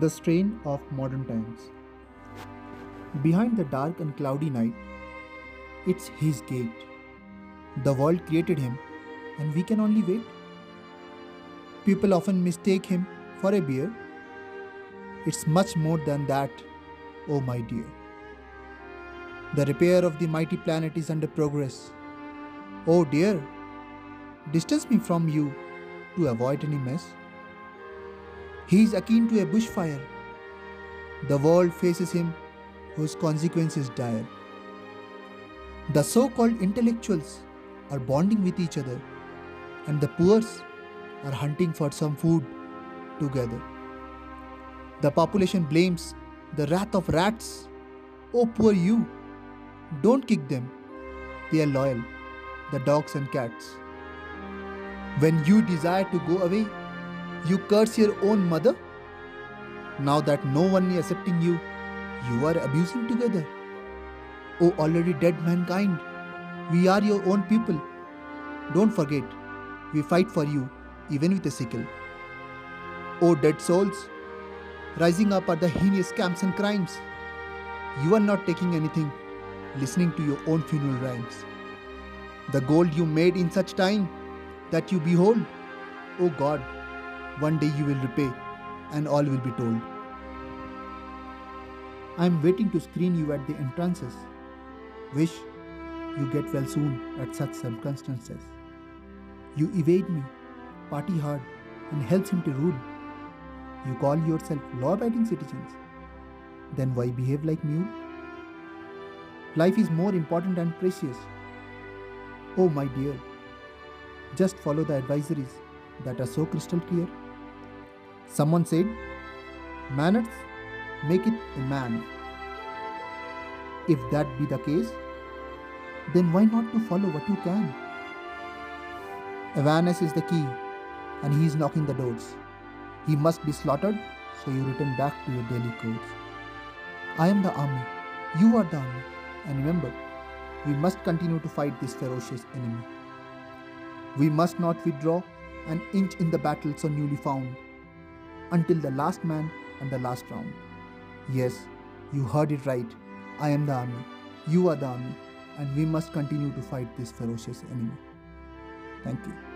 The strain of modern times. Behind the dark and cloudy night, it's his gate. The world created him, and we can only wait. People often mistake him for a bear. It's much more than that, oh my dear. The repair of the mighty planet is under progress. Oh dear, distance me from you to avoid any mess. He is akin to a bushfire. The world faces him whose consequence is dire. The so called intellectuals are bonding with each other, and the poor are hunting for some food together. The population blames the wrath of rats. Oh, poor you! Don't kick them. They are loyal, the dogs and cats. When you desire to go away, you curse your own mother? Now that no one is accepting you, you are abusing together. Oh, already dead mankind, we are your own people. Don't forget, we fight for you even with a sickle. Oh, dead souls, rising up at the heinous camps and crimes, you are not taking anything, listening to your own funeral rhymes. The gold you made in such time that you behold, oh God, one day you will repay, and all will be told. I am waiting to screen you at the entrances. Wish you get well soon at such circumstances. You evade me, party hard, and helps him to rule. You call yourself law abiding citizens. Then why behave like mule? Life is more important and precious. Oh, my dear, just follow the advisories that are so crystal clear. Someone said, Manners make it a man. If that be the case, then why not to follow what you can? Awareness is the key, and he is knocking the doors. He must be slaughtered, so you return back to your daily course. I am the army, you are the army, and remember, we must continue to fight this ferocious enemy. We must not withdraw an inch in the battle so newly found until the last man and the last round. Yes, you heard it right. I am the army, you are the army, and we must continue to fight this ferocious enemy. Thank you.